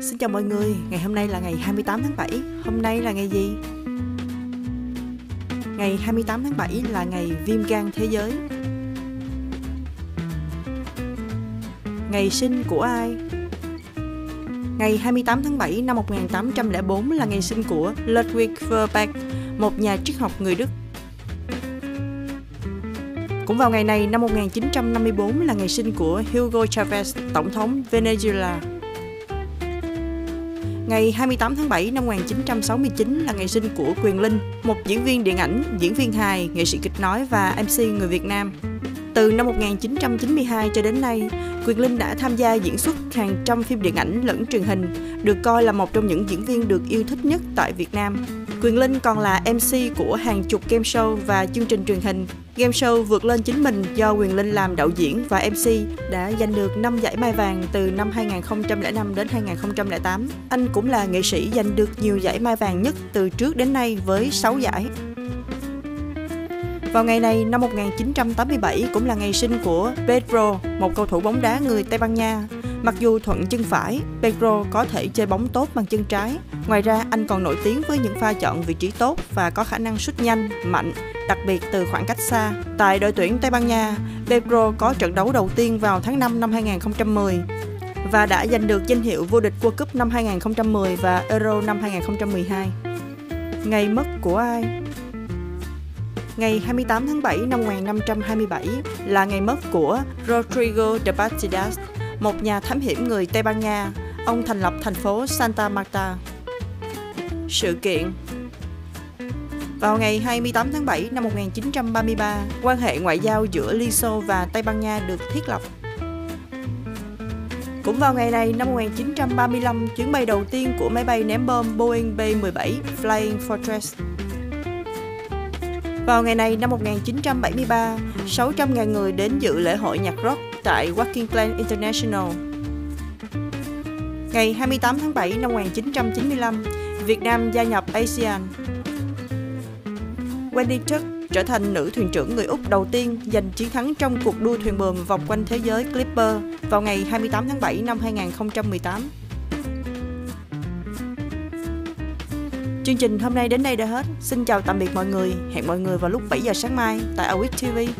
Xin chào mọi người, ngày hôm nay là ngày 28 tháng 7 Hôm nay là ngày gì? Ngày 28 tháng 7 là ngày viêm gan thế giới Ngày sinh của ai? Ngày 28 tháng 7 năm 1804 là ngày sinh của Ludwig Feuerbach, một nhà triết học người Đức. Cũng vào ngày này năm 1954 là ngày sinh của Hugo Chavez, tổng thống Venezuela. Ngày 28 tháng 7 năm 1969 là ngày sinh của Quyền Linh, một diễn viên điện ảnh, diễn viên hài, nghệ sĩ kịch nói và MC người Việt Nam. Từ năm 1992 cho đến nay, Quyền Linh đã tham gia diễn xuất hàng trăm phim điện ảnh lẫn truyền hình, được coi là một trong những diễn viên được yêu thích nhất tại Việt Nam. Quyền Linh còn là MC của hàng chục game show và chương trình truyền hình. Game show vượt lên chính mình do Quyền Linh làm đạo diễn và MC đã giành được 5 giải mai vàng từ năm 2005 đến 2008. Anh cũng là nghệ sĩ giành được nhiều giải mai vàng nhất từ trước đến nay với 6 giải. Vào ngày này năm 1987 cũng là ngày sinh của Pedro, một cầu thủ bóng đá người Tây Ban Nha. Mặc dù thuận chân phải, Pedro có thể chơi bóng tốt bằng chân trái. Ngoài ra, anh còn nổi tiếng với những pha chọn vị trí tốt và có khả năng sút nhanh, mạnh, đặc biệt từ khoảng cách xa. Tại đội tuyển Tây Ban Nha, Pedro có trận đấu đầu tiên vào tháng 5 năm 2010 và đã giành được danh hiệu vô địch World Cup năm 2010 và Euro năm 2012. Ngày mất của ai? Ngày 28 tháng 7 năm 1527 là ngày mất của Rodrigo de Bastidas, một nhà thám hiểm người Tây Ban Nha. Ông thành lập thành phố Santa Marta. Sự kiện vào ngày 28 tháng 7 năm 1933, quan hệ ngoại giao giữa Liên Xô và Tây Ban Nha được thiết lập. Cũng vào ngày này năm 1935, chuyến bay đầu tiên của máy bay ném bom Boeing B-17 Flying Fortress vào ngày này năm 1973, 600.000 người đến dự lễ hội nhạc rock tại Working Plan International. Ngày 28 tháng 7 năm 1995, Việt Nam gia nhập ASEAN. Wendy Tuck trở thành nữ thuyền trưởng người Úc đầu tiên giành chiến thắng trong cuộc đua thuyền buồm vòng quanh thế giới Clipper vào ngày 28 tháng 7 năm 2018. Chương trình hôm nay đến đây đã hết. Xin chào tạm biệt mọi người. Hẹn mọi người vào lúc 7 giờ sáng mai tại Awit TV.